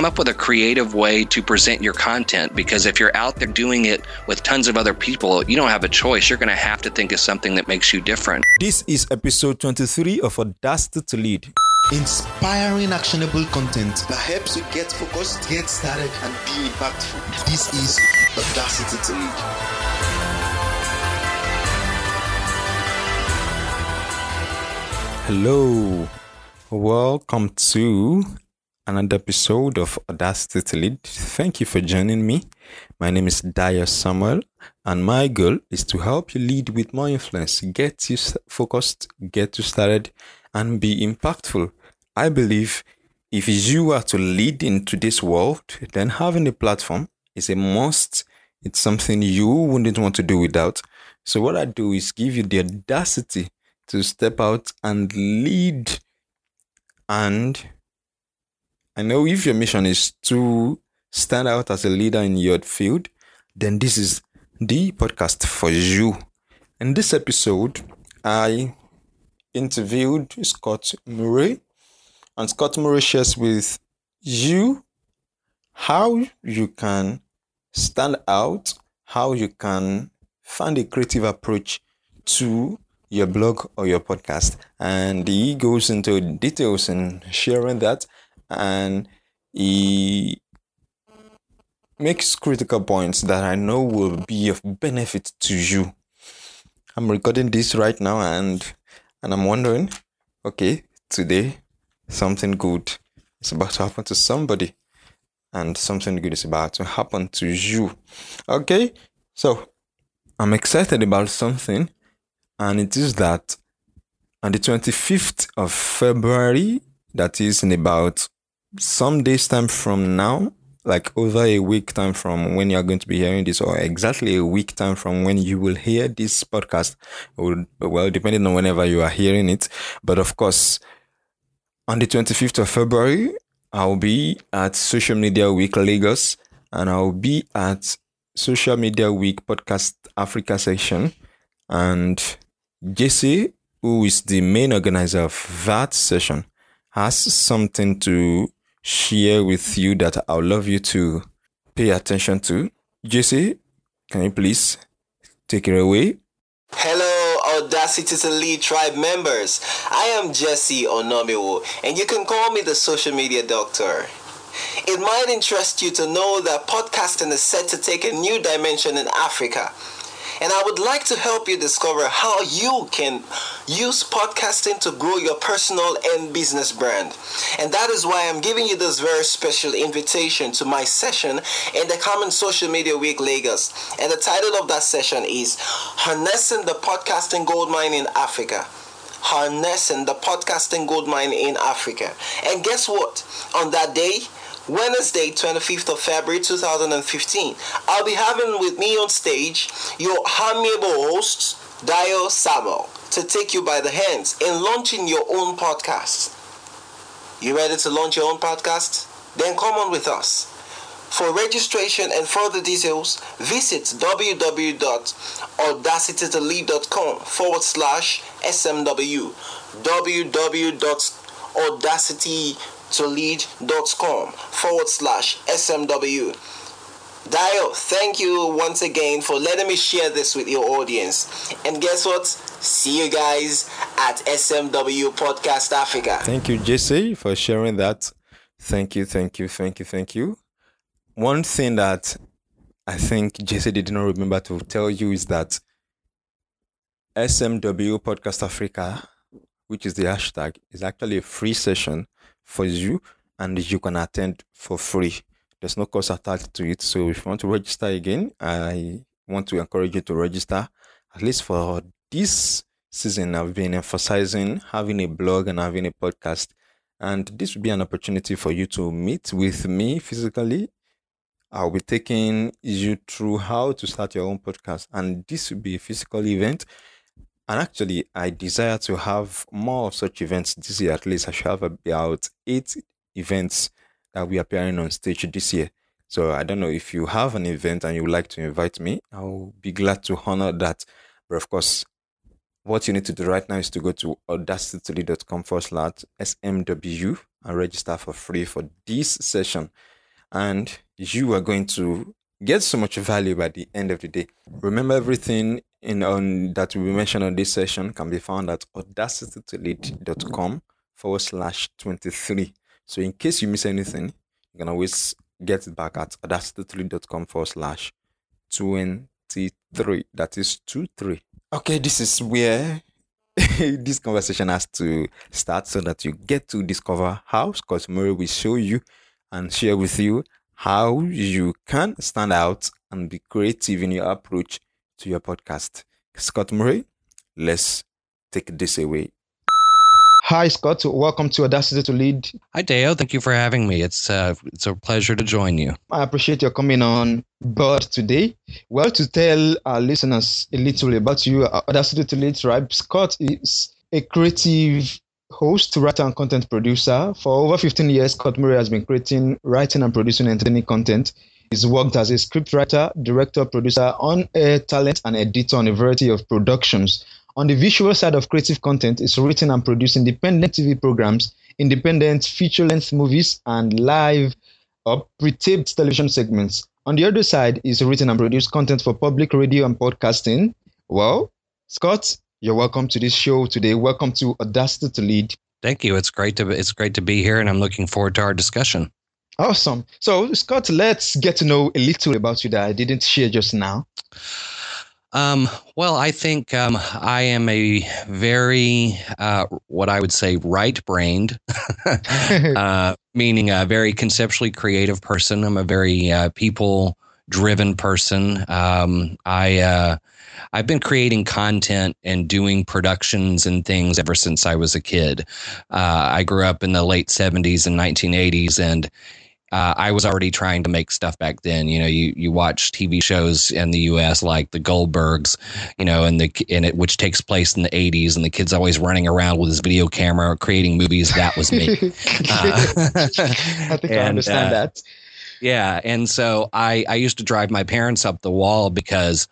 come up with a creative way to present your content because if you're out there doing it with tons of other people, you don't have a choice. You're going to have to think of something that makes you different. This is episode 23 of Audacity to Lead. Inspiring actionable content that helps you get focused, get started, and be impactful. This is Audacity to Lead. Hello, welcome to another episode of Audacity to Lead. Thank you for joining me. My name is Dayo Samuel, and my goal is to help you lead with more influence, get you focused, get you started, and be impactful. I believe if you are to lead in today's world, then having a platform is a must. It's something you wouldn't want to do without. So, what I do is give you the audacity to step out and lead. And I know if your mission is to stand out as a leader in your field, then this is the podcast for you. In this episode, I interviewed Scott Murray, and Scott Murray shares with you how you can stand out, how you can find a creative approach to your blog or your podcast. And he goes into details in sharing that and he makes critical points that I know will be of benefit to you. I'm recording this right now and and I'm wondering, okay, today something good is about to happen to somebody and something good is about to happen to you. Okay? So, I'm excited about something and it is that on the 25th of February, that is in about some days time from now, like over a week time from when you're going to be hearing this, or exactly a week time from when you will hear this podcast, well, depending on whenever you are hearing it. But of course, on the 25th of February, I'll be at Social Media Week Lagos and I'll be at Social Media Week Podcast Africa section. And Jesse, who is the main organizer of that session, has something to share with you that I would love you to pay attention to. Jesse, can you please take it away? Hello, Audacity to Lead Tribe members. I am Jesse Onomiwo, and you can call me the social media doctor. It might interest you to know that podcasting is set to take a new dimension in Africa and I would like to help you discover how you can use podcasting to grow your personal and business brand. And that is why I'm giving you this very special invitation to my session in the Common Social Media Week Lagos. And the title of that session is Harnessing the Podcasting Goldmine in Africa harnessing the podcasting goldmine in Africa. And guess what? On that day, Wednesday, 25th of February 2015, I'll be having with me on stage your amiable host, Dayo Samuel, to take you by the hands in launching your own podcast. You ready to launch your own podcast? Then come on with us. For registration and further details, visit www.audacitytolead.com forward slash SMW. www.audacitytolead.com forward slash SMW. Dayo, thank you once again for letting me share this with your audience. And guess what? See you guys at SMW Podcast Africa. Thank you, Jesse, for sharing that. Thank you, thank you, thank you, thank you one thing that I think Jesse did not remember to tell you is that SMW Podcast Africa, which is the hashtag, is actually a free session for you and you can attend for free. There's no cost attached to it. So if you want to register again, I want to encourage you to register. At least for this season, I've been emphasizing having a blog and having a podcast. And this will be an opportunity for you to meet with me physically I'll be taking you through how to start your own podcast. And this will be a physical event. And actually, I desire to have more of such events this year. At least I should have about eight events that will be appearing on stage this year. So I don't know if you have an event and you would like to invite me, I'll be glad to honor that. But of course, what you need to do right now is to go to audacitytolead.com forward slash SMW and register for free for this session and you are going to get so much value by the end of the day. Remember everything in on that we mentioned on this session can be found at audacitytolead.com forward slash 23. So in case you miss anything, you can always get it back at audacitytolead.com forward slash 23. That is 23. Okay, this is where this conversation has to start so that you get to discover how Scott Murray will show you and share with you how you can stand out and be creative in your approach to your podcast. Scott Murray, let's take this away. Hi, Scott. Welcome to Audacity to Lead. Hi, Dale. Thank you for having me. It's uh, it's a pleasure to join you. I appreciate your coming on board today. Well, to tell our listeners a little about you, Audacity to Lead Tribe, Scott is a creative host, writer, and content producer. For over 15 years, Scott Murray has been creating, writing, and producing entertaining content. He's worked as a scriptwriter, director, producer, on-air talent, and editor on a variety of productions. On the visual side of creative content, he's written and produced independent TV programs, independent feature-length movies, and live or pre-taped television segments. On the other side, he's written and produced content for public radio and podcasting. Well, Scott, you're welcome to this show today. Welcome to Audacity to Lead. Thank you. It's great to it's great to be here, and I'm looking forward to our discussion. Awesome. So, Scott, let's get to know a little about you that I didn't share just now. Um, well, I think um, I am a very, uh, what I would say, right brained, uh, meaning a very conceptually creative person. I'm a very uh, people driven person. Um, I, uh, I've been creating content and doing productions and things ever since I was a kid. Uh, I grew up in the late 70s and 1980s, and uh, I was already trying to make stuff back then. You know, you you watch TV shows in the U.S. like the Goldbergs, you know, and the in it which takes place in the '80s, and the kid's always running around with his video camera creating movies. That was me. uh, I think and, I understand uh, that. Yeah, and so I I used to drive my parents up the wall because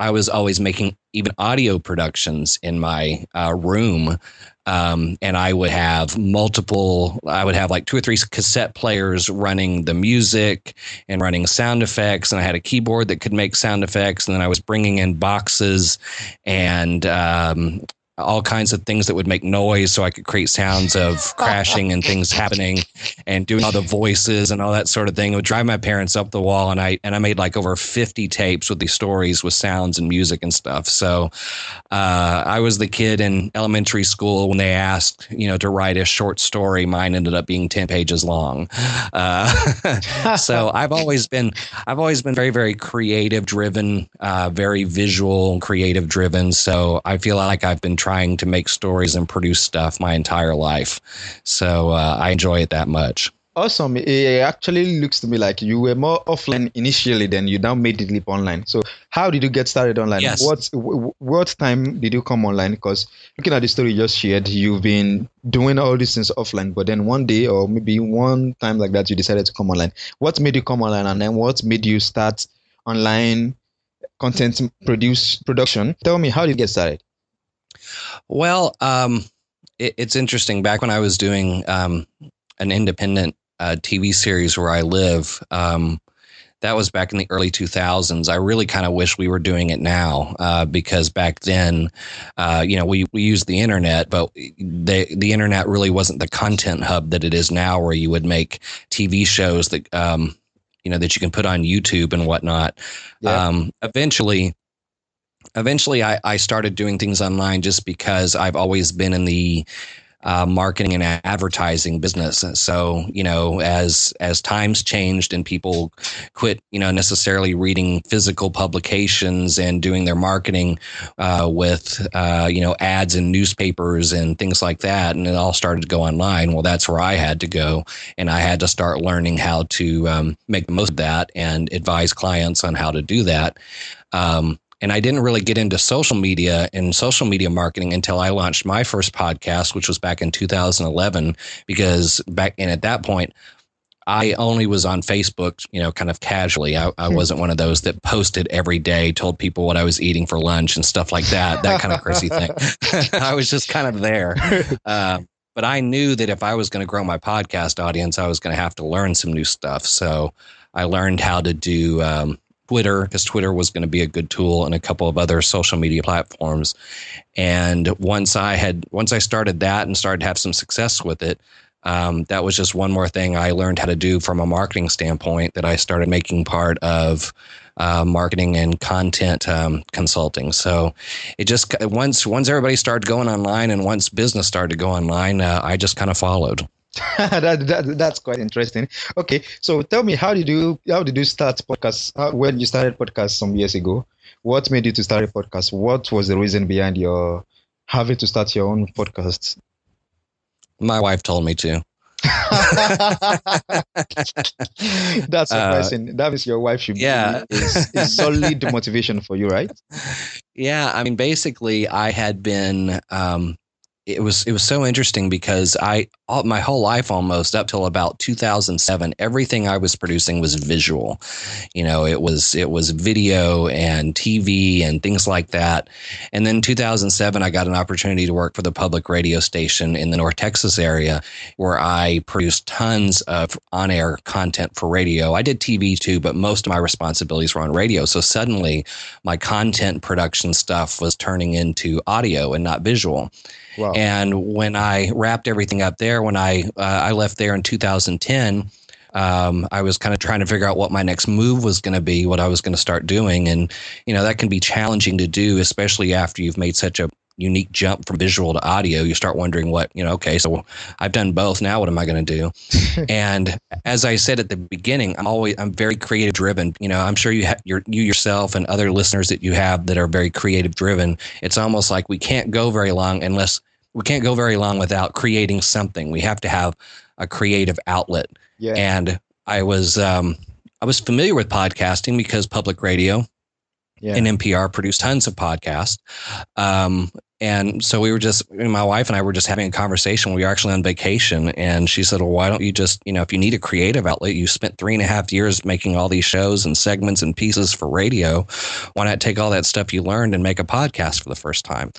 I was always making even audio productions in my uh, room um, and I would have multiple, I would have like two or three cassette players running the music and running sound effects. And I had a keyboard that could make sound effects. And then I was bringing in boxes and um, all kinds of things that would make noise so I could create sounds of crashing and things happening and doing all the voices and all that sort of thing. It would drive my parents up the wall and I and I made like over 50 tapes with these stories with sounds and music and stuff. So uh, I was the kid in elementary school when they asked, you know, to write a short story. Mine ended up being 10 pages long. Uh, so I've always been I've always been very, very creative driven, uh, very visual, and creative driven. So I feel like I've been trying trying to make stories and produce stuff my entire life. So uh, I enjoy it that much. Awesome. It actually looks to me like you were more offline initially, than you now made the leap online. So, how did you get started online? Yes. What what time did you come online? Because looking at the story you just shared, you've been doing all these things offline, but then one day or maybe one time like that, you decided to come online. What made you come online, and then what made you start online content produce production? Tell me, how did you get started? Well, um, it, it's interesting. Back when I was doing um, an independent uh, TV series where I live, um, that was back in the early 2000s. I really kind of wish we were doing it now uh, because back then, uh, you know, we, we used the internet, but the the internet really wasn't the content hub that it is now, where you would make TV shows that um, you know that you can put on YouTube and whatnot. Yeah. Um, eventually, eventually I, I started doing things online just because I've always been in the uh, marketing and advertising business. So you know, as as times changed and people quit, you know, necessarily reading physical publications and doing their marketing uh, with uh, you know ads in newspapers and things like that, and it all started to go online. Well, that's where I had to go, and I had to start learning how to um, make the most of that and advise clients on how to do that. Um, and I didn't really get into social media and social media marketing until I launched my first podcast, which was back in 2011. Because back and at that point, I only was on Facebook, you know, kind of casually. I, I, hmm. wasn't one of those that posted every day, told people what I was eating for lunch and stuff like that, that kind of crazy thing. I was just kind of there. Uh, but I knew that if I was going to grow my podcast audience, I was going to have to learn some new stuff. So I learned how to do um, Twitter because Twitter was going to be a good tool and a couple of other social media platforms. And once I had, once I started that and started to have some success with it, um, that was just one more thing I learned how to do from a marketing standpoint that I started making part of uh, marketing and content um, consulting. So it just once once everybody started going online and once business started to go online, uh, I just kind of followed. that, that, that's quite interesting. Okay, so tell me, how did you how did you start podcast? How, when you started podcast some years ago, what made you to start a podcast? What was the reason behind your having to start your own podcast? My wife told me to. That's surprising. Uh, that means your wife should yeah. be is, is solid motivation for you, right? Yeah, I mean, basically, I had been um, it was it was so interesting because I all, my whole life almost up till about 2007 everything I was producing was visual. You know it was it was video and TV and things like that. And then 2007 I got an opportunity to work for the public radio station in the North Texas area where I produced tons of on-air content for radio. I did TV too but most of my responsibilities were on radio. So suddenly my content production stuff was turning into audio and not visual Wow. And when I wrapped everything up there, when I uh, I left there in 2010, um, I was kind of trying to figure out what my next move was going to be, what I was going to start doing, and you know that can be challenging to do, especially after you've made such a unique jump from visual to audio. You start wondering what you know. Okay, so I've done both. Now what am I going to do? and as I said at the beginning, I'm always I'm very creative driven. You know, I'm sure you have you yourself and other listeners that you have that are very creative driven. It's almost like we can't go very long unless we can't go very long without creating something. We have to have a creative outlet. Yeah. And I was um, I was familiar with podcasting because public radio yeah. and NPR produced tons of podcasts. Um, and so we were just, my wife and I were just having a conversation. We were actually on vacation, and she said, "Well, why don't you just, you know, if you need a creative outlet, you spent three and a half years making all these shows and segments and pieces for radio. Why not take all that stuff you learned and make a podcast for the first time?"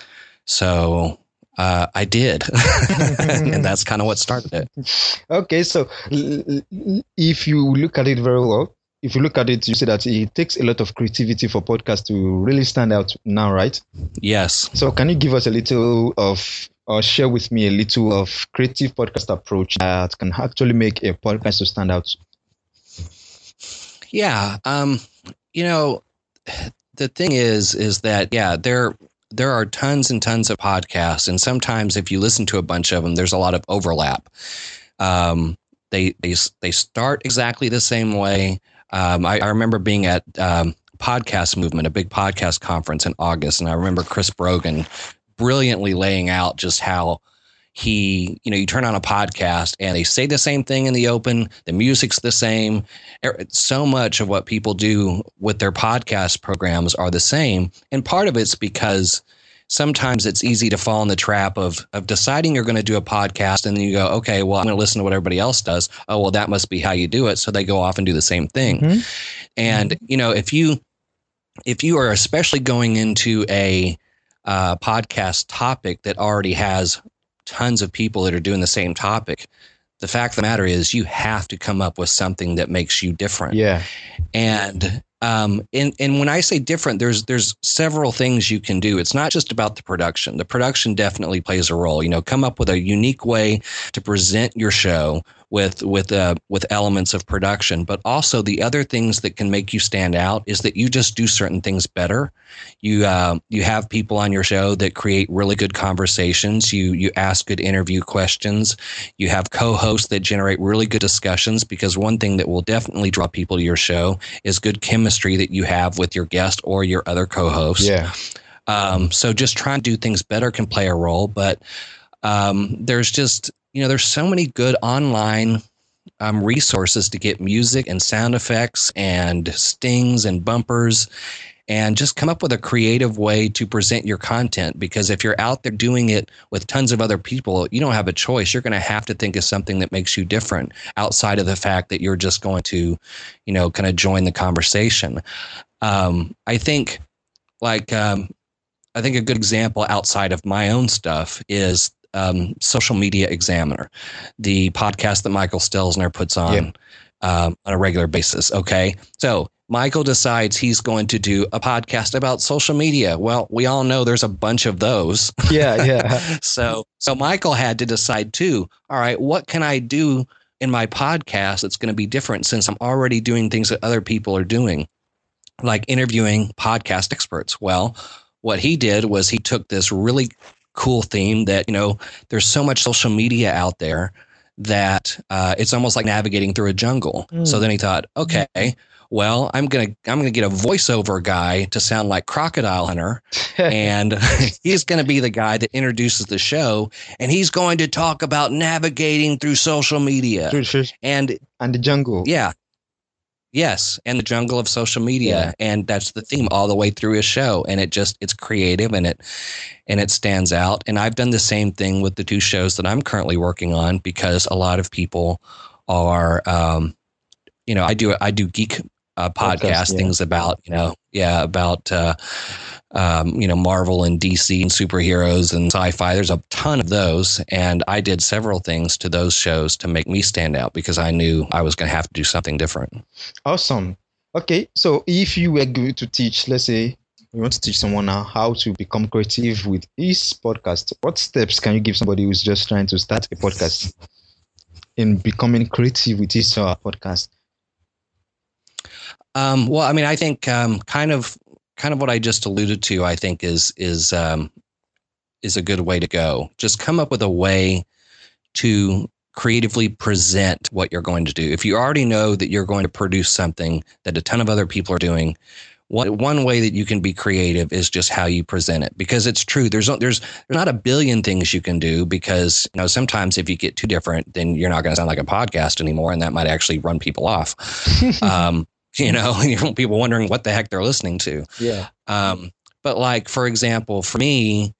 So uh, I did, and that's kind of what started it. Okay, so if you look at it very well, if you look at it, you see that it takes a lot of creativity for podcasts to really stand out now, right? Yes. So, can you give us a little of, or share with me a little of creative podcast approach that can actually make a podcast to stand out? Yeah. Um, you know, the thing is, is that yeah, there there are tons and tons of podcasts, and sometimes if you listen to a bunch of them, there's a lot of overlap. Um, they they they start exactly the same way. Um, I, I, remember being at um, Podcast Movement, a big podcast conference in August, and I remember Chris Brogan brilliantly laying out just how he, you know, you turn on a podcast and they say the same thing in the open. The music's the same. So much of what people do with their podcast programs are the same. And part of it's because sometimes it's easy to fall in the trap of of deciding you're going to do a podcast and then you go, okay, well, I'm going to listen to what everybody else does. Oh, well, that must be how you do it. So they go off and do the same thing. Mm-hmm. And mm-hmm. you know, if you if you are especially going into a uh, podcast topic that already has tons of people that are doing the same topic. The fact of the matter is, you have to come up with something that makes you different. Yeah. And um, and and when I say different, there's there's several things you can do. It's not just about the production. The production definitely plays a role. You know, come up with a unique way to present your show with with uh, with elements of production, but also the other things that can make you stand out is that you just do certain things better. You uh, you have people on your show that create really good conversations. You you ask good interview questions. You have co-hosts that generate really good discussions because one thing that will definitely draw people to your show is good chemistry that you have with your guest or your other co-hosts. Yeah. Um, so just trying to do things better can play a role, but um, there's just you know, there's so many good online um, resources to get music and sound effects and stings and bumpers and just come up with a creative way to present your content because if you're out there doing it with tons of other people you don't have a choice. You're going to have to think of something that makes you different outside of the fact that you're just going to you know kind of join the conversation. Um, i think like um, i think a good example outside of my own stuff is um, Social Media Examiner, the podcast that Michael Stelzner puts on um, on a regular basis. Okay, so Michael decides he's going to do a podcast about social media. Well, we all know there's a bunch of those. Yeah, yeah. so so Michael had to decide too. All right, what can I do in my podcast that's going to be different since I'm already doing things that other people are doing, like interviewing podcast experts. Well, what he did was he took this really cool theme that you know there's so much social media out there that uh, it's almost like navigating through a jungle. Mm. So then he thought, okay. Well, I'm gonna I'm gonna get a voiceover guy to sound like Crocodile Hunter, and he's to be the guy that introduces the show and he's going to talk about navigating through social media and And the jungle. yeah yes and the jungle of social media Yeah. and that's the theme all the way through his show and it just it's creative and it and it stands out and i've done the same thing with the two shows that i'm currently working on because a lot of people are um you know i do i do geek uh, Podcast, podcast yeah. things about you know yeah about uh um, you know, Marvel and DC and superheroes and sci-fi. There's a ton of those, and I did several things to those shows to make me stand out because I knew I was going to have to do something different. Awesome. Okay, so if you were going to teach, let's say you want to teach someone now how to become creative with his podcast, what steps can you give somebody who's just trying to start a podcast in becoming creative with his uh, podcast? Um, well, I mean, I think um, kind of kind of what I just alluded to. I think is is um, is a good way to go. Just come up with a way to creatively present what you're going to do. If you already know that you're going to produce something that a ton of other people are doing, one one way that you can be creative is just how you present it because it's true. There's no- there's there's not a billion things you can do because you know sometimes if you get too different, then you're not going to sound like a podcast anymore, and that might actually run people off. um, you know, people wondering what the heck they're listening to. Yeah. Um, but like, for example, for me,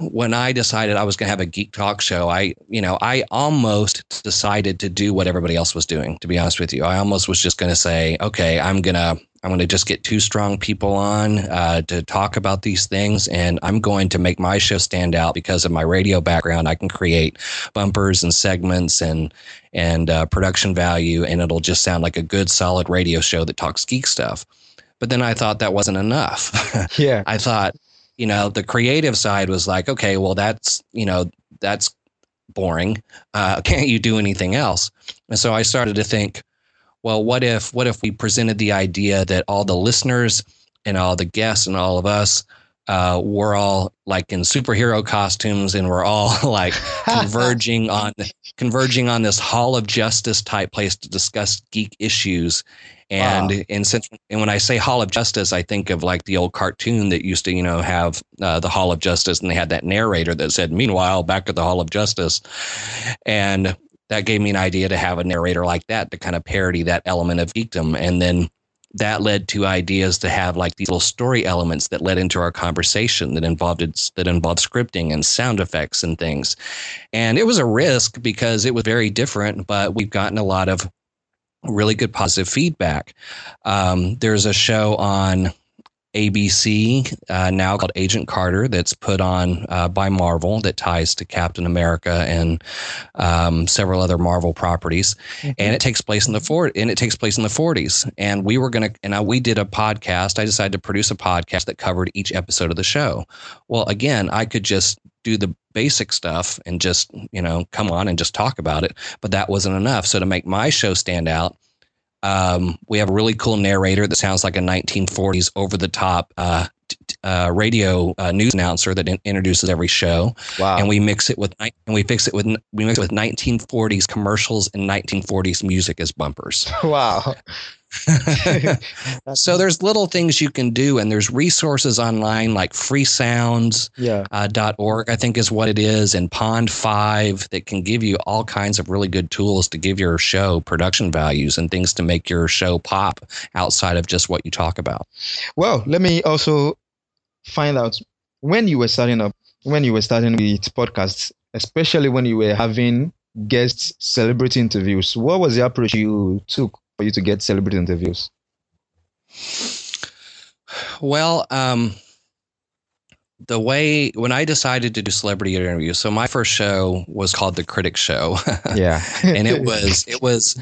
when I decided I was going to have a geek talk show, I, you know, I almost decided to do what everybody else was doing. To be honest with you, I almost was just going to say, okay, I'm gonna, I'm going to just get two strong people on uh, to talk about these things, and I'm going to make my show stand out because of my radio background. I can create bumpers and segments and and uh, production value, and it'll just sound like a good, solid radio show that talks geek stuff. But then I thought that wasn't enough. Yeah. I thought, you know, the creative side was like, okay, well, that's, you know, that's boring. Uh, can't you do anything else? And so I started to think, well, what if, what if we presented the idea that all the listeners and all the guests and all of us, uh, we're all like in superhero costumes and we're all like converging on converging on this hall of justice type place to discuss geek issues and Wow. and since and when i say hall of justice i think of like the old cartoon that used to you know have uh, the hall of justice and they had that narrator that said meanwhile back at the hall of justice and that gave me an idea to have a narrator like that to kind of parody that element of geekdom and then that led to ideas to have like these little story elements that led into our conversation that involved that involved scripting and sound effects and things. And it was a risk because it was very different, but we've gotten a lot of really good positive feedback. Um, there's a show on ABC uh, now called Agent Carter that's put on uh, by Marvel that ties to Captain America and um, several other Marvel properties, and it takes place in the for- and it takes place in the 40s. And we were gonna and I, we did a podcast. I decided to produce a podcast that covered each episode of the show. Well, again, I could just do the basic stuff and just you know come on and just talk about it, but that wasn't enough. So to make my show stand out. Um, we have a really cool narrator that sounds like a 1940s over the top uh, uh, radio uh, news announcer that in- introduces every show, Wow. and we mix it with and we fix it with we mix it with 1940s commercials and 1940s music as bumpers. wow. so there's little things you can do, and there's resources online like freesounds.org, yeah. uh, .org, I think is what it is, and Pond5 that can give you all kinds of really good tools to give your show production values and things to make your show pop outside of just what you talk about. Well, let me also find out when you were starting up, when you were starting with podcasts, especially when you were having guest celebrity interviews. What was the approach you took for you to get celebrity interviews? Well, um, the way when I decided to do celebrity interviews, so my first show was called The Critic Show. Yeah. and it was it was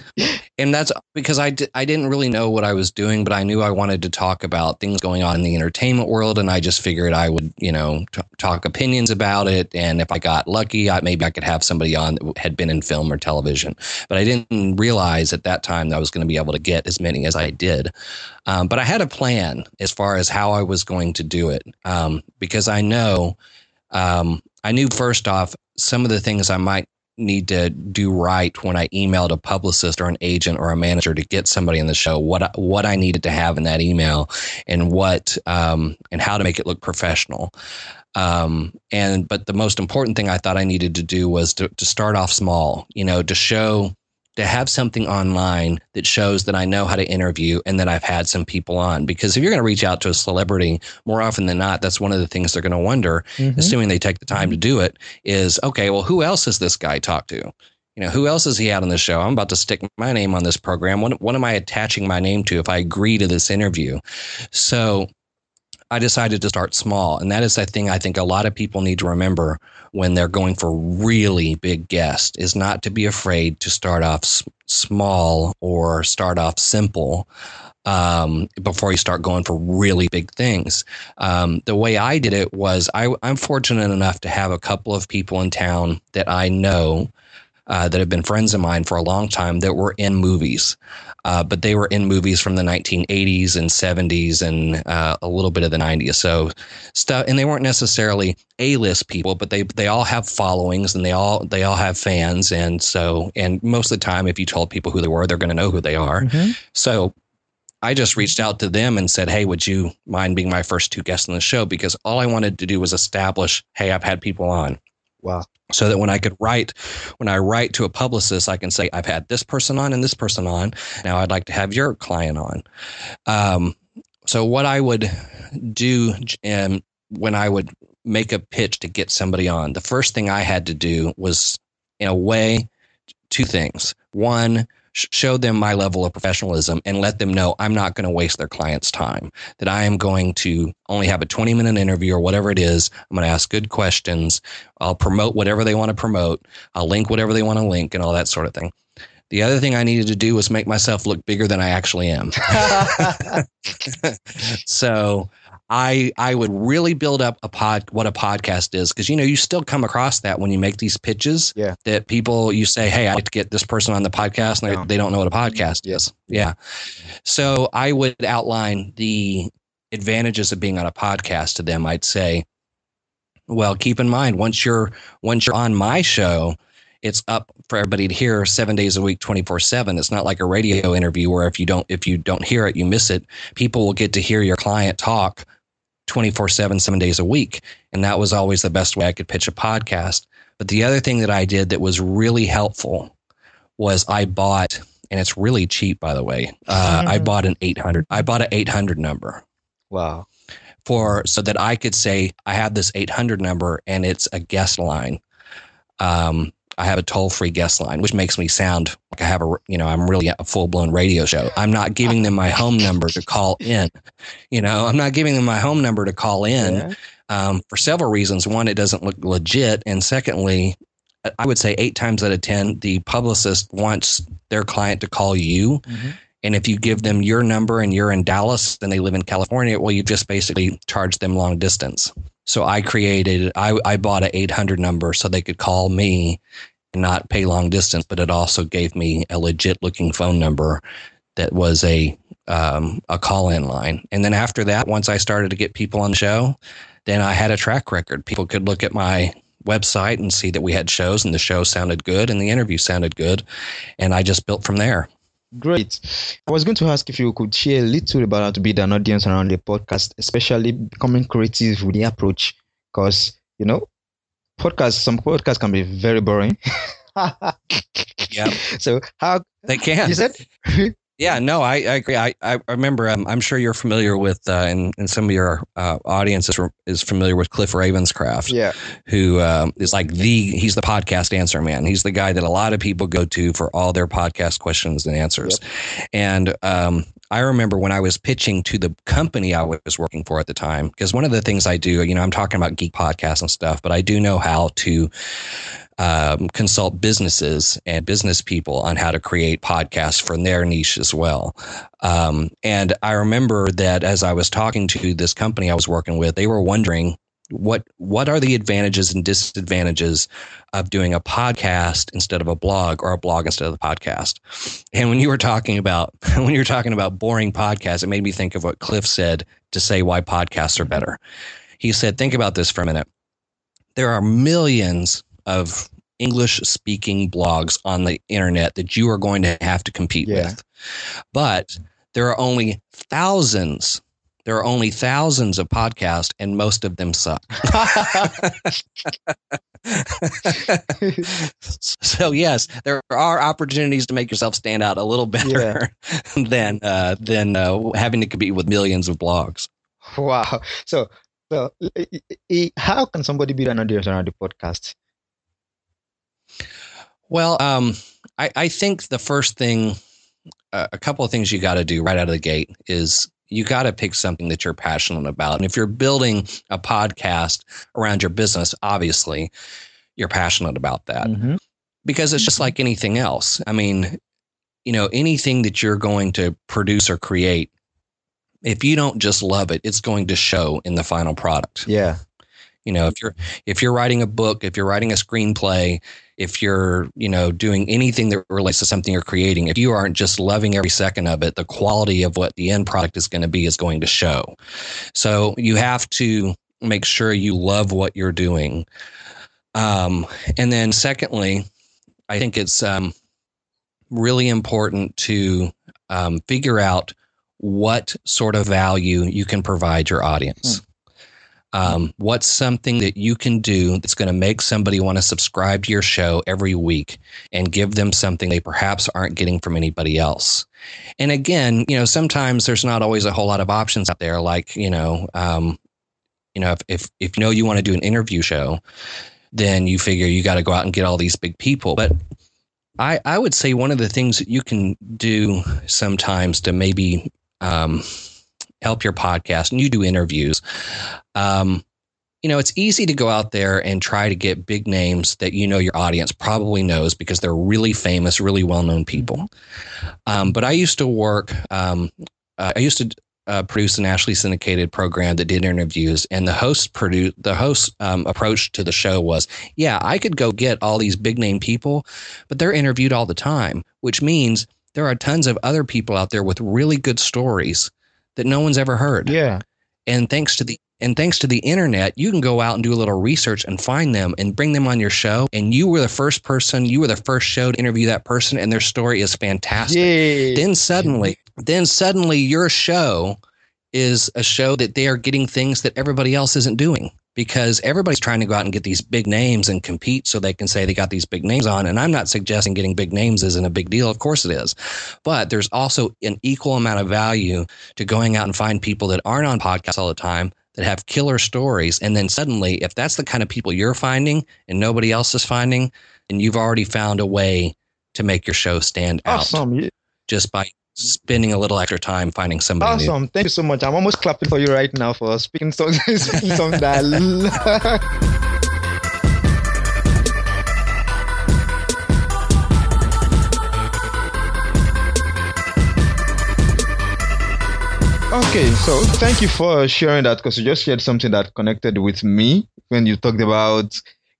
and that's because I, di- I didn't really know what I was doing, but I knew I wanted to talk about things going on in the entertainment world, and I just figured I would, you know, t- talk opinions about it, and if I got lucky, I, maybe I could have somebody on that had been in film or television. But I didn't realize at that time that I was going to be able to get as many as I did. Um, but I had a plan as far as how I was going to do it um, because I know um, I knew first off some of the things I might need to do right when I emailed a publicist or an agent or a manager to get somebody in the show. What I, what I needed to have in that email, and what um, and how to make it look professional. Um, and but the most important thing I thought I needed to do was to, to start off small. You know, to show to have something online that shows that I know how to interview and that I've had some people on. Because if you're going to reach out to a celebrity, more often than not, that's one of the things they're going to wonder, Mhm. assuming they take the time to do it, is okay, well, who else has this guy talked to? You know, who else has he had on the show? I'm about to stick my name on this program. What, what am I attaching my name to if I agree to this interview? So I decided to start small. And that is the thing I think a lot of people need to remember when they're going for really big guests is not to be afraid to start off s- small or start off simple um, before you start going for really big things. Um, the way I did it was I, I'm fortunate enough to have a couple of people in town that I know uh, that have been friends of mine for a long time that were in movies. Uh, but they were in movies from the 1980s and 70s and uh, a little bit of the 90s. So stuff, and they weren't necessarily A-list people, but they they all have followings and they all they all have fans, and so and most of the time, if you told people who they were, they're going to know who they are. Mhm. So I just reached out to them and said, Hey, would you mind being my first two guests on the show? Because all I wanted to do was establish, Hey, I've had people on Wow. so that when I could write, when I write to a publicist, I can say, I've had this person on and this person on. Now I'd like to have your client on. Um, so what I would do um, when I would make a pitch to get somebody on, the first thing I had to do was, in a way, two things. One, sh- show them my level of professionalism and let them know I'm not going to waste their client's time, that I am going to only have a 20 minute interview or whatever it is. I'm going to ask good questions. I'll promote whatever they want to promote. I'll link whatever they want to link and all that sort of thing. The other thing I needed to do was make myself look bigger than I actually am. so I I would really build up a pod what a podcast is because you know you still come across that when you make these pitches Yeah. that people you say hey I'd like to get this person on the podcast and Yeah. they, they don't know what a podcast is. Yeah. So I would outline the advantages of being on a podcast to them. I'd say well keep in mind once you're once you're on my show it's up for everybody to hear seven days a week 24 7 it's not like a radio interview where if you don't if you don't hear it you miss it. People will get to hear your client talk 24 7 seven days a week and that was always the best way i could pitch a podcast but the other thing that i did that was really helpful was i bought and it's really cheap by the way uh, i bought an 800 i bought an 800 number wow. for so that I could say I have this 800 number and it's a guest line. Um, I have a toll free guest line, which makes me sound like I have a you know I'm really a full blown radio show. I'm not giving them my home number to call in. You know, I'm not giving them my home number to call in Yeah. um, for several reasons. One, it doesn't look legit, and secondly, I would say eight times out of ten, the publicist wants their client to call you. Mhm. And if you give them your number and you're in Dallas and they live in California, well, you just basically charge them long distance. So I created, I, I bought an 800 number so they could call me not pay long distance, but it also gave me a legit looking phone number that was a, um, a call in line. And then after that, once I started to get people on the show, then I had a track record. People could look at my website and see that we had shows and the show sounded good and the interview sounded good. And I just built from there. Great. I was going to ask if you could share a little about how to build an audience around the podcast, especially becoming creative with the approach. Because, you know, podcasts, some podcasts can be very boring. Yeah. So, how They can. you said? Yeah, no, I, I agree. I, I remember. Um, I'm sure you're familiar with, uh, and, and some of your uh, audience is, is familiar with Cliff Ravenscraft, yeah. who um, is like the he's the podcast answer man. He's the guy that a lot of people go to for all their podcast questions and answers. And um, I remember when I was pitching to the company I was working for at the time, because one of the things I do, you know, I'm talking about geek podcasts and stuff, but I do know how to um, consult businesses and business people on how to create podcasts for their niche as well. Um, and I remember that as I was talking to this company I was working with, they were wondering what what are the advantages and disadvantages of doing a podcast instead of a blog or a blog instead of a podcast? And when you were talking about when you were talking about boring podcasts it made me think of what cliff said to say why podcasts are better. He said think about this for a minute. There are millions of english speaking blogs on the internet that you are going to have to compete Yeah. with but there are only thousands there are only thousands of podcasts and most of them suck so yes, there are opportunities to make yourself stand out a little better than uh, than uh, having to compete with millions of blogs. wow. So, so how can somebody build an audience around the podcast? Well, um, I, I think the first thing, uh, a couple of things you got to do right out of the gate is you got to pick something that you're passionate about. And if you're building a podcast around your business, obviously you're passionate about that. Mhm. because it's just like anything else. I mean, you know, anything that you're going to produce or create, if you don't just love it, it's going to show in the final product. Yeah. You know, if you're if you're writing a book, if you're writing a screenplay, if you're, you know, doing anything that relates to something you're creating, if you aren't just loving every second of it, the quality of what the end product is going to be is going to show. So you have to make sure you love what you're doing. Um, and then secondly, I think it's um, really important to um, figure out what sort of value you can provide your audience. Um, what's something that you can do that's going to make somebody want to subscribe to your show every week and give them something they perhaps aren't getting from anybody else? And again, you know, sometimes there's not always a whole lot of options out there. Like, you know, um, you know, if, if if you know you want to do an interview show, then you figure you got to go out and get all these big people. But I, I would say one of the things that you can do sometimes to maybe um, help your podcast, and you do interviews, um, you know, it's easy to go out there and try to get big names that you know your audience probably knows because they're really famous, really well known people. Um, but I used to work, um, uh, I used to uh, produce a nationally syndicated program that did interviews, and the host produced the host um, approach to the show was, yeah, I could go get all these big name people, but they're interviewed all the time, which means there are tons of other people out there with really good stories that no one's ever heard. Yeah. And thanks to the and thanks to the internet, you can go out and do a little research and find them and bring them on your show. And you were the first person, you were the first show to interview that person, and their story is fantastic Yay. then suddenly then suddenly your show is a show that they are getting things that everybody else isn't doing because everybody's trying to go out and get these big names and compete so they can say they got these big names on and i'm not suggesting getting big names isn't a big deal of course it is but there's also an equal amount of value to going out and find people that aren't on podcasts all the time that have killer stories and then suddenly if that's the kind of people you're finding and nobody else is finding and you've already found a way to make your show stand oh, out Awesome. Yeah. just by spending a little extra time finding somebody new. Awesome. Thank you so much. I'm almost clapping for you right now for speaking some speaking some that. Okay, so thank you for sharing that because you just shared something that connected with me when you talked about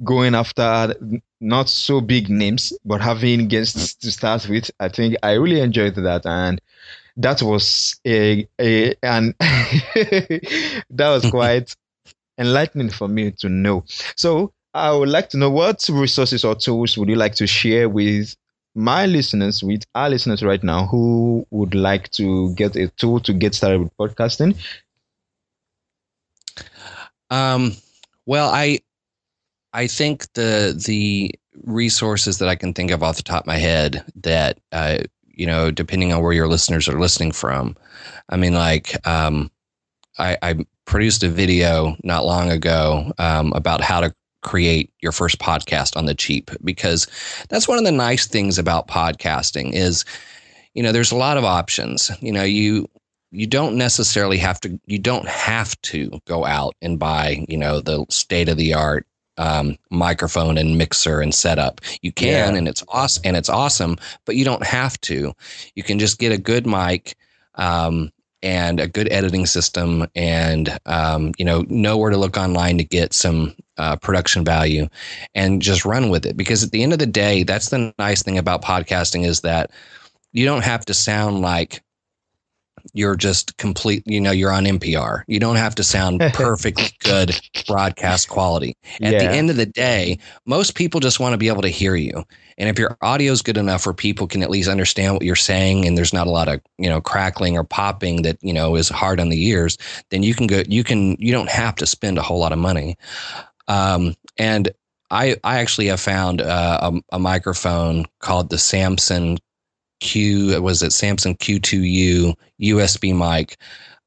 going after not so big names but having guests to start with. I think I really enjoyed that and that was a, a and that was quite enlightening for me to know. So I would like to know what resources or tools would you like to share with my listeners, with our listeners right now who would like to get a tool to get started with podcasting? Um, well, I I think the the resources that I can think of off the top of my head that uh, you know, depending on where your listeners are listening from, I mean, like um, I, I produced a video not long ago um, about how to create your first podcast on the cheap because that's one of the nice things about podcasting is you know, there's a lot of options. You know, you you don't necessarily have to you don't have to go out and buy you know the state of the art um, microphone and mixer and setup. You can, Yeah. and it's awesome, and it's awesome, but you don't have to. You can just get a good mic um, and a good editing system, and um, you know know where to look online to get some uh, production value, and just run with it. Because at the end of the day, that's the nice thing about podcasting is that you don't have to sound like you're just complete you know you're on npr you don't have to sound perfectly good broadcast quality. At the end of the day most people just want to be able to hear you. And if your audio is good enough where people can at least understand what you're saying and there's not a lot of you know crackling or popping that you know is hard on the ears then you can go you can you don't have to spend a whole lot of money. Um, and I, I actually have found uh, a, a microphone called the Samson Q was it Samson Q2U USB mic,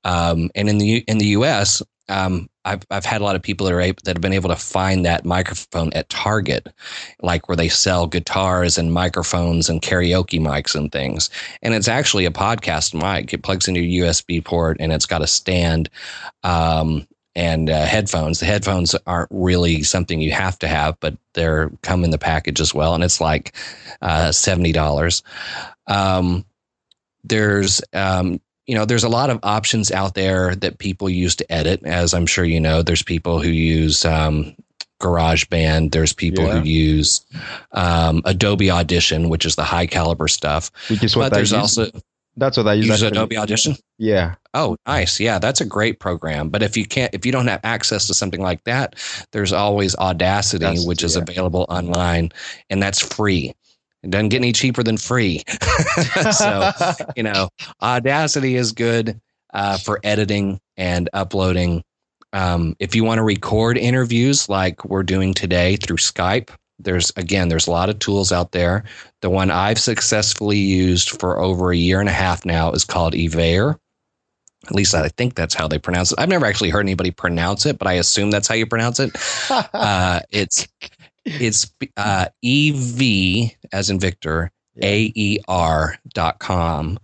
um, and in the in the US, um, I've I've had a lot of people that are able, that have been able to find that microphone at Target, like where they sell guitars and microphones and karaoke mics and things. And it's actually a podcast mic. It plugs into your USB port and it's got a stand. Um, and uh, headphones. The headphones aren't really something you have to have, but they're come in the package as well, and it's like uh, seventy dollars. Um, there's um, you know there's a lot of options out there that people use to edit, as I'm sure you know. There's people who use um, GarageBand. There's people Yeah. who use um, Adobe Audition, which is the high caliber stuff. Which is what But there's use. also That's what I use. use actually. Adobe Audition. Yeah. Oh, nice. Yeah, that's a great program. But if you can't, if you don't have access to something like that, there's always Audacity, Audacity, which is yeah. available online, and that's free. It doesn't get any cheaper than free. so, you know, Audacity is good uh, for editing and uploading. Um, if you want to record interviews like we're doing today through Skype, there's again, there's a lot of tools out there. The one I've successfully used for over a year and a half now is called Evaer. At least I think that's how they pronounce it. I've never actually heard anybody pronounce it, but I assume that's how you pronounce it. Uh, it's it's uh, ev as in Victor aer dot com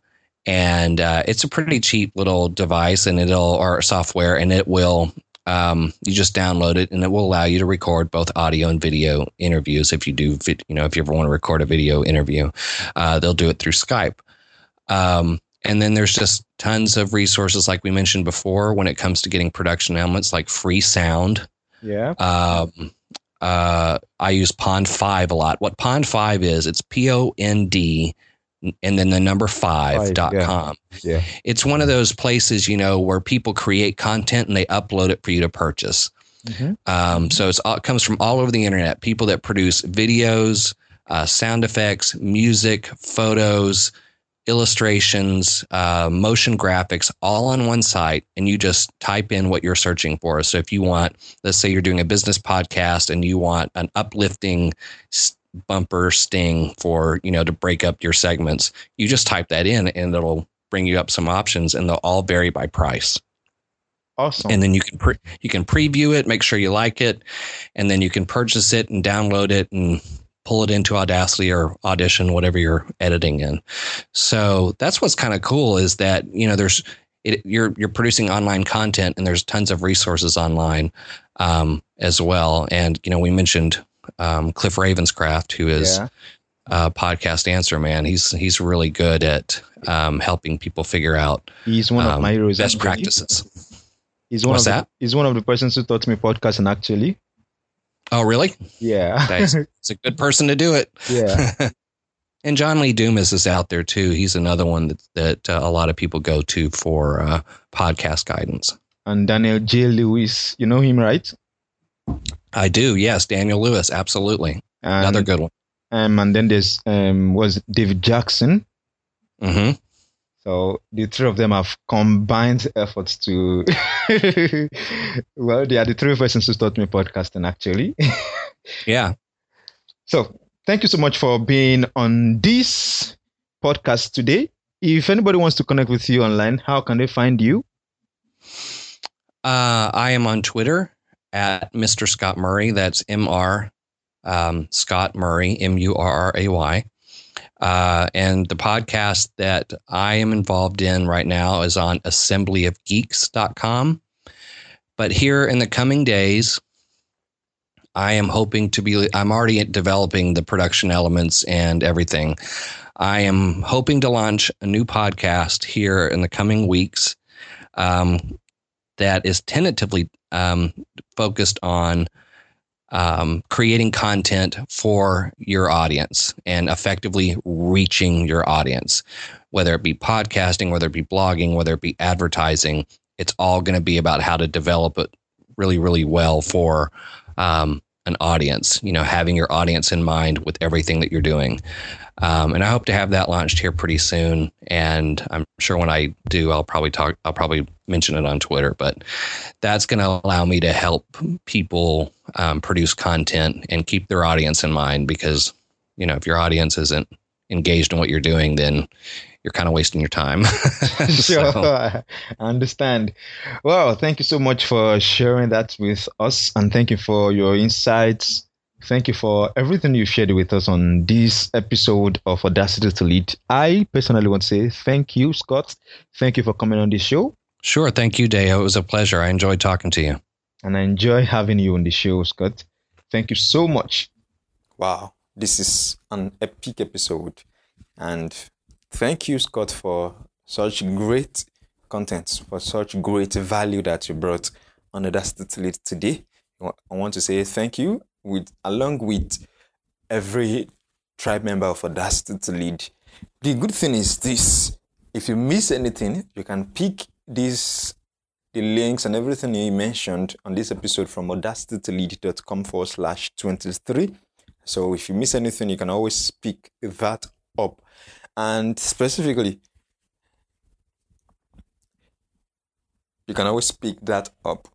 and uh, it's a pretty cheap little device and it'll or software and it will um, you just download it and it will allow you to record both audio and video interviews if you do you know if you ever want to record a video interview uh, they'll do it through skype um, and then there's just tons of resources like we mentioned before when it comes to getting production elements like free sound yeah. um, uh, I use Pond5 a lot. What Pond5 is, it's P O N D, and then the number five dot yeah. com. Yeah. It's one of those places, you know, where people create content and they upload it for you to purchase. Mhm. Um, so it's all, it comes from all over the internet. People that produce videos, uh, sound effects, music, photos, illustrations, uh, motion graphics, all on one site, and you just type in what you're searching for. So if you want, let's say you're doing a business podcast and you want an uplifting bumper sting for you know to break up your segments, you just type that in and it'll bring you up some options, and they'll all vary by price Awesome. and then you can pre- you can preview it, make sure you like it, and then you can purchase it and download it and pull it into Audacity or Audition, whatever you're editing in. So that's what's kind of cool is that you know there's it, you're you're producing online content and there's tons of resources online um, as well. And you know we mentioned um, Cliff Ravenscraft, who is yeah. uh, podcast answer man. He's he's really good at um, helping people figure out He's one of um, my heroes. best practices. He's one What's of that? The, he's one of the persons who taught me podcasting. Actually. Oh, really? Yeah. Nice. It's a good person to do it. yeah. and John Lee Dumas is out there too. He's another one that that uh, a lot of people go to for uh, podcast guidance. And Daniel J. Lewis. You know him, right? I do, yes. Daniel Lewis, absolutely, And, another good one. Um, and then there's um was David Jackson. hmm So the three of them have combined efforts to. well, they are the three persons who taught me podcasting, actually. Yeah. so thank you so much for being on this podcast today. If anybody wants to connect with you online, how can they find you? Uh, I am on Twitter at Mr. Scott Murray. That's M R um, Scott Murray, M U R R A Y. Uh, and the podcast that I am involved in right now is on assemblyofgeeks.com. But here in the coming days, I am hoping to be, I'm already developing the production elements and everything. I am hoping to launch a new podcast here in the coming weeks um, that is tentatively um, focused on um, creating content for your audience and effectively reaching your audience, whether it be podcasting, whether it be blogging, whether it be advertising. It's all going to be about how to develop it really, really well for um, an audience. You know, having your audience in mind with everything that you're doing. Um, and I hope to have that launched here pretty soon. And I'm sure when I do, I'll probably talk. I'll probably mention it on Twitter. But that's going to allow me to help people um, produce content and keep their audience in mind. Because you know, if your audience isn't engaged in what you're doing, then you're kind of wasting your time. sure, I understand. Well, thank you so much for sharing that with us, and thank you for your insights Thank you for everything you shared with us on this episode of Audacity to Lead. I personally want to say thank you, Scott. Thank you for coming on the show. Sure. Thank you, Dayo. It was a pleasure. I enjoyed talking to you. And I enjoy having you on the show, Scott. Thank you so much. Wow. This is an epic episode. And thank you, Scott, for such great content, for such great value that you brought on Audacity to Lead today. I want to say thank you with along with every tribe member of Audacity to lead. The good thing is this: if you miss anything, you can pick these the links and everything you mentioned on this episode from audacitytolead.com forward slash 23. So if you miss anything, you can always pick that up. And specifically, you can always pick that up.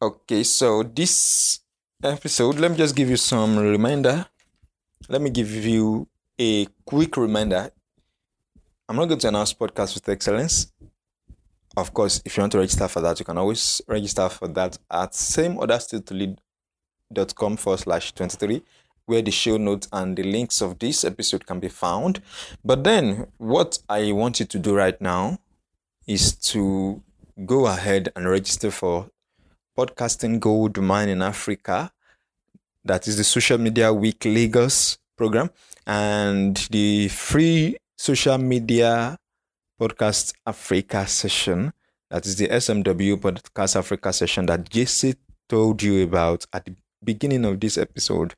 Okay, so this episode, let me just give you some reminder. Let me give you a quick reminder. I'm not going to announce podcast with excellence. Of course, if you want to register for that, you can always register for that at same com forward slash 23, where the show notes and the links of this episode can be found. But then, what I want you to do right now is to go ahead and register for Podcasting Gold Mine in Africa. That is the Social Media Week Lagos program and the free social media podcast Africa session. That is the SMW podcast Africa session that JC told you about at the beginning of this episode.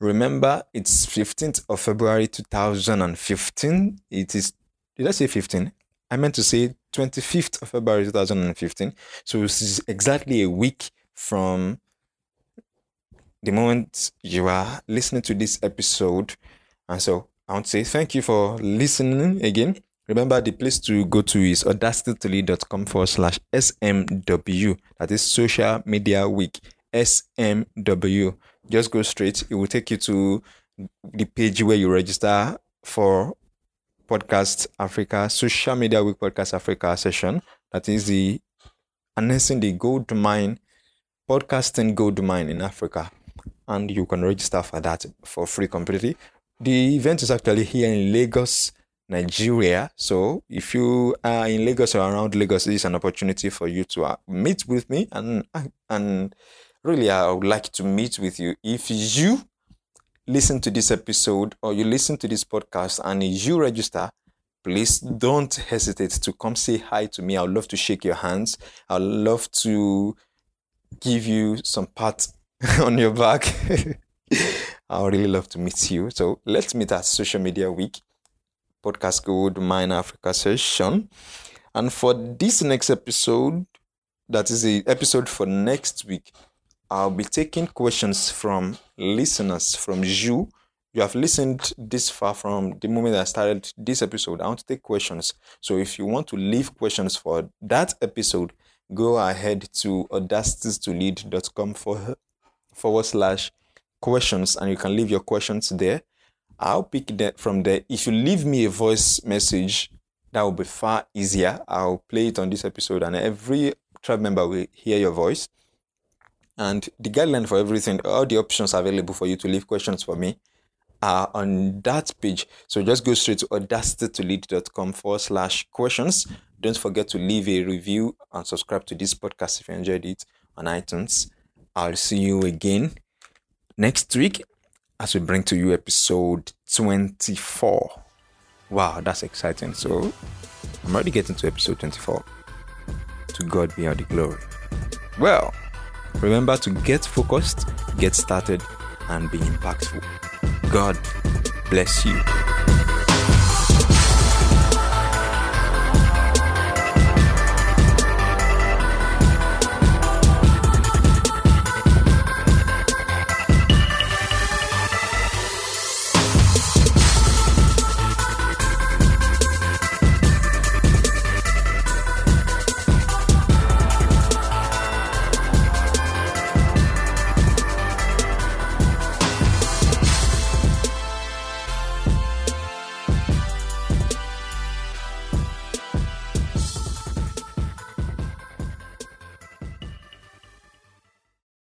Remember, it's 15th of February 2015. It is, did I say 15? I meant to say 25th of February 2015. So this is exactly a week from the moment you are listening to this episode. And so I want to say thank you for listening again. Remember, the place to go to is audacitytolead.com forward slash SMW. That is Social Media Week. SMW. Just go straight. It will take you to the page where you register for Podcast Africa, Social Media Week Podcast Africa session. That is the announcing the gold mine, podcasting gold mine in Africa. And you can register for that for free completely. The event is actually here in Lagos, Nigeria. So if you are in Lagos or around Lagos, this is an opportunity for you to uh, meet with me and and really I would like to meet with you. If you listen to this episode or you listen to this podcast and you register, please don't hesitate to come say hi to me. I'd love to shake your hands. I'd love to give you some pat on your back. I would really love to meet you. So let's meet at Social Media Week, Podcast Gold Mine Africa session. And for this next episode, that is the episode for next week, I'll be taking questions from listeners, from you. You have listened this far from the moment I started this episode. I want to take questions. So if you want to leave questions for that episode, go ahead to audacitytolead.com for, forward slash questions and you can leave your questions there. I'll pick that from there. If you leave me a voice message, that will be far easier. I'll play it on this episode and every tribe member will hear your voice and the guideline for everything, all the options available for you to leave questions for me are on that page. So just go straight to audacitytolead.com forward slash questions. Don't forget to leave a review and subscribe to this podcast if you enjoyed it on iTunes. I'll see you again next week as we bring to you episode 24. Wow, that's exciting. So I'm already getting to episode 24. To God be all the glory. Well, remember to get focused, get started, and be impactful. God bless you.